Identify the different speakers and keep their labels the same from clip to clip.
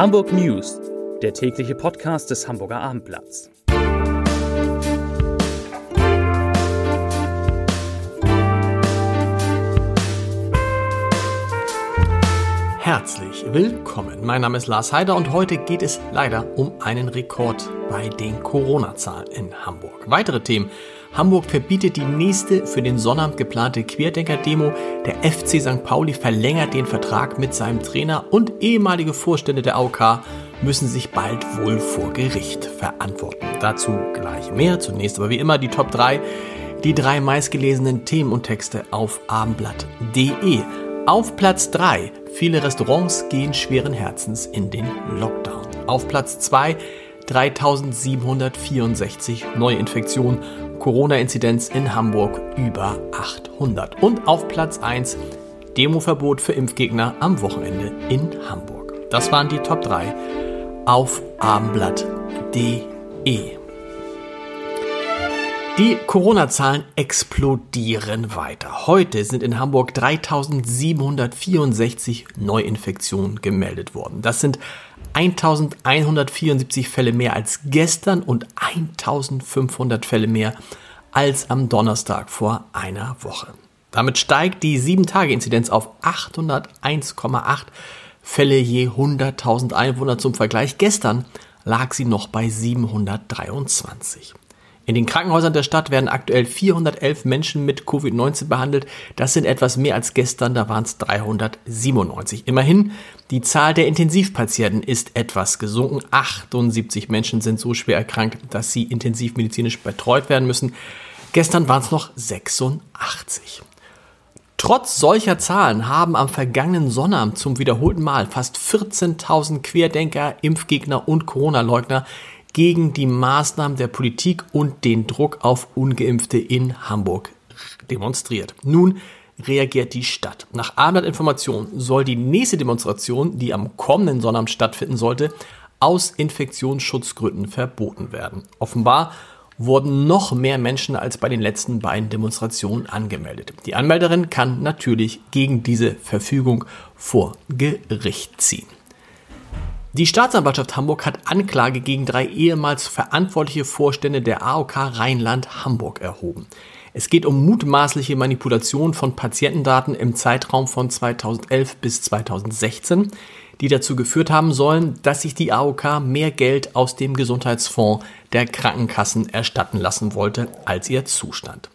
Speaker 1: Hamburg News, der tägliche Podcast des Hamburger Abendblatts.
Speaker 2: Herzlich willkommen. Mein Name ist Lars Heider und heute geht es leider um einen Rekord bei den Corona-Zahlen in Hamburg. Weitere Themen. Hamburg verbietet die nächste für den Sonnabend geplante Querdenker-Demo. Der FC St. Pauli verlängert den Vertrag mit seinem Trainer und ehemalige Vorstände der AOK müssen sich bald wohl vor Gericht verantworten. Dazu gleich mehr. Zunächst aber wie immer die Top 3. Die drei meistgelesenen Themen und Texte auf abendblatt.de. Auf Platz 3 Viele Restaurants gehen schweren Herzens in den Lockdown. Auf Platz 2 3764 Neuinfektionen, Corona-Inzidenz in Hamburg über 800. Und auf Platz 1 Demoverbot für Impfgegner am Wochenende in Hamburg. Das waren die Top 3 auf abendblatt.de. Die Corona-Zahlen explodieren weiter. Heute sind in Hamburg 3764 Neuinfektionen gemeldet worden. Das sind 1174 Fälle mehr als gestern und 1500 Fälle mehr als am Donnerstag vor einer Woche. Damit steigt die 7-Tage-Inzidenz auf 801,8 Fälle je 100.000 Einwohner zum Vergleich. Gestern lag sie noch bei 723. In den Krankenhäusern der Stadt werden aktuell 411 Menschen mit Covid-19 behandelt. Das sind etwas mehr als gestern, da waren es 397. Immerhin, die Zahl der Intensivpatienten ist etwas gesunken. 78 Menschen sind so schwer erkrankt, dass sie intensivmedizinisch betreut werden müssen. Gestern waren es noch 86. Trotz solcher Zahlen haben am vergangenen Sonnabend zum wiederholten Mal fast 14.000 Querdenker, Impfgegner und Corona-Leugner gegen die Maßnahmen der Politik und den Druck auf ungeimpfte in Hamburg demonstriert. Nun reagiert die Stadt. Nach Abendinformation soll die nächste Demonstration, die am kommenden Sonnabend stattfinden sollte, aus Infektionsschutzgründen verboten werden. Offenbar wurden noch mehr Menschen als bei den letzten beiden Demonstrationen angemeldet. Die Anmelderin kann natürlich gegen diese Verfügung vor Gericht ziehen. Die Staatsanwaltschaft Hamburg hat Anklage gegen drei ehemals verantwortliche Vorstände der AOK Rheinland Hamburg erhoben. Es geht um mutmaßliche Manipulation von Patientendaten im Zeitraum von 2011 bis 2016, die dazu geführt haben sollen, dass sich die AOK mehr Geld aus dem Gesundheitsfonds der Krankenkassen erstatten lassen wollte, als ihr zustand.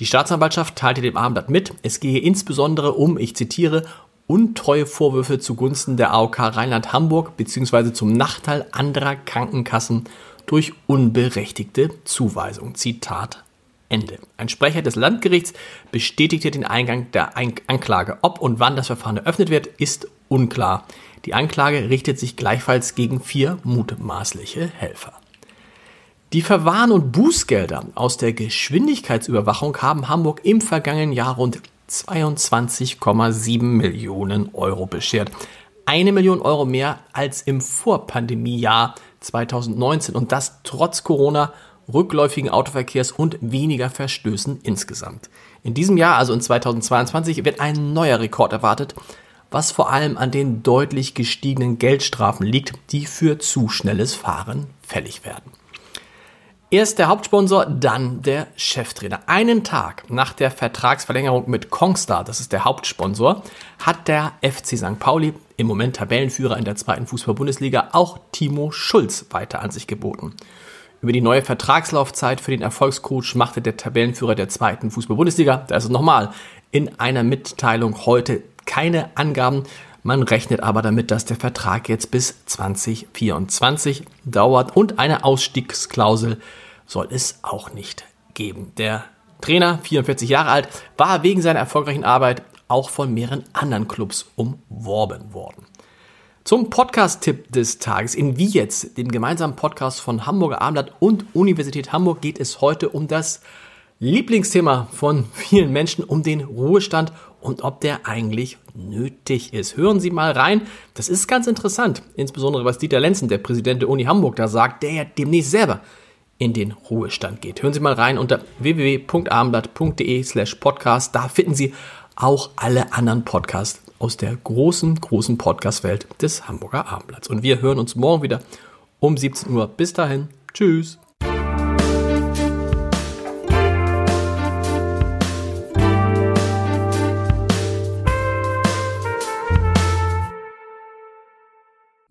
Speaker 2: Die Staatsanwaltschaft teilte dem Abendblatt mit, es gehe insbesondere um, ich zitiere, untreue Vorwürfe zugunsten der AOK Rheinland-Hamburg bzw. zum Nachteil anderer Krankenkassen durch unberechtigte Zuweisung. Zitat Ende. Ein Sprecher des Landgerichts bestätigte den Eingang der Anklage. Ob und wann das Verfahren eröffnet wird, ist unklar. Die Anklage richtet sich gleichfalls gegen vier mutmaßliche Helfer. Die Verwarn- und Bußgelder aus der Geschwindigkeitsüberwachung haben Hamburg im vergangenen Jahr rund 22,7 Millionen Euro beschert. Eine Million Euro mehr als im Vorpandemiejahr 2019 und das trotz Corona, rückläufigen Autoverkehrs und weniger Verstößen insgesamt. In diesem Jahr, also in 2022, wird ein neuer Rekord erwartet, was vor allem an den deutlich gestiegenen Geldstrafen liegt, die für zu schnelles Fahren fällig werden. Erst der Hauptsponsor, dann der Cheftrainer. Einen Tag nach der Vertragsverlängerung mit Kongstar, das ist der Hauptsponsor, hat der FC St. Pauli, im Moment Tabellenführer in der zweiten Fußball-Bundesliga, auch Timo Schulz weiter an sich geboten. Über die neue Vertragslaufzeit für den Erfolgscoach machte der Tabellenführer der zweiten Fußball-Bundesliga, da ist es nochmal, in einer Mitteilung heute keine Angaben. Man rechnet aber damit, dass der Vertrag jetzt bis 2024 dauert und eine Ausstiegsklausel soll es auch nicht geben. Der Trainer, 44 Jahre alt, war wegen seiner erfolgreichen Arbeit auch von mehreren anderen Clubs umworben worden. Zum Podcast-Tipp des Tages in Wie jetzt, dem gemeinsamen Podcast von Hamburger Abendblatt und Universität Hamburg, geht es heute um das Lieblingsthema von vielen Menschen, um den Ruhestand und ob der eigentlich nötig ist. Hören Sie mal rein. Das ist ganz interessant, insbesondere was Dieter Lenzen, der Präsident der Uni Hamburg, da sagt, der ja demnächst selber in den Ruhestand geht. Hören Sie mal rein unter www.abendblatt.de slash podcast. Da finden Sie auch alle anderen Podcasts aus der großen, großen Podcast-Welt des Hamburger Abendblatts. Und wir hören uns morgen wieder um 17 Uhr. Bis dahin, tschüss.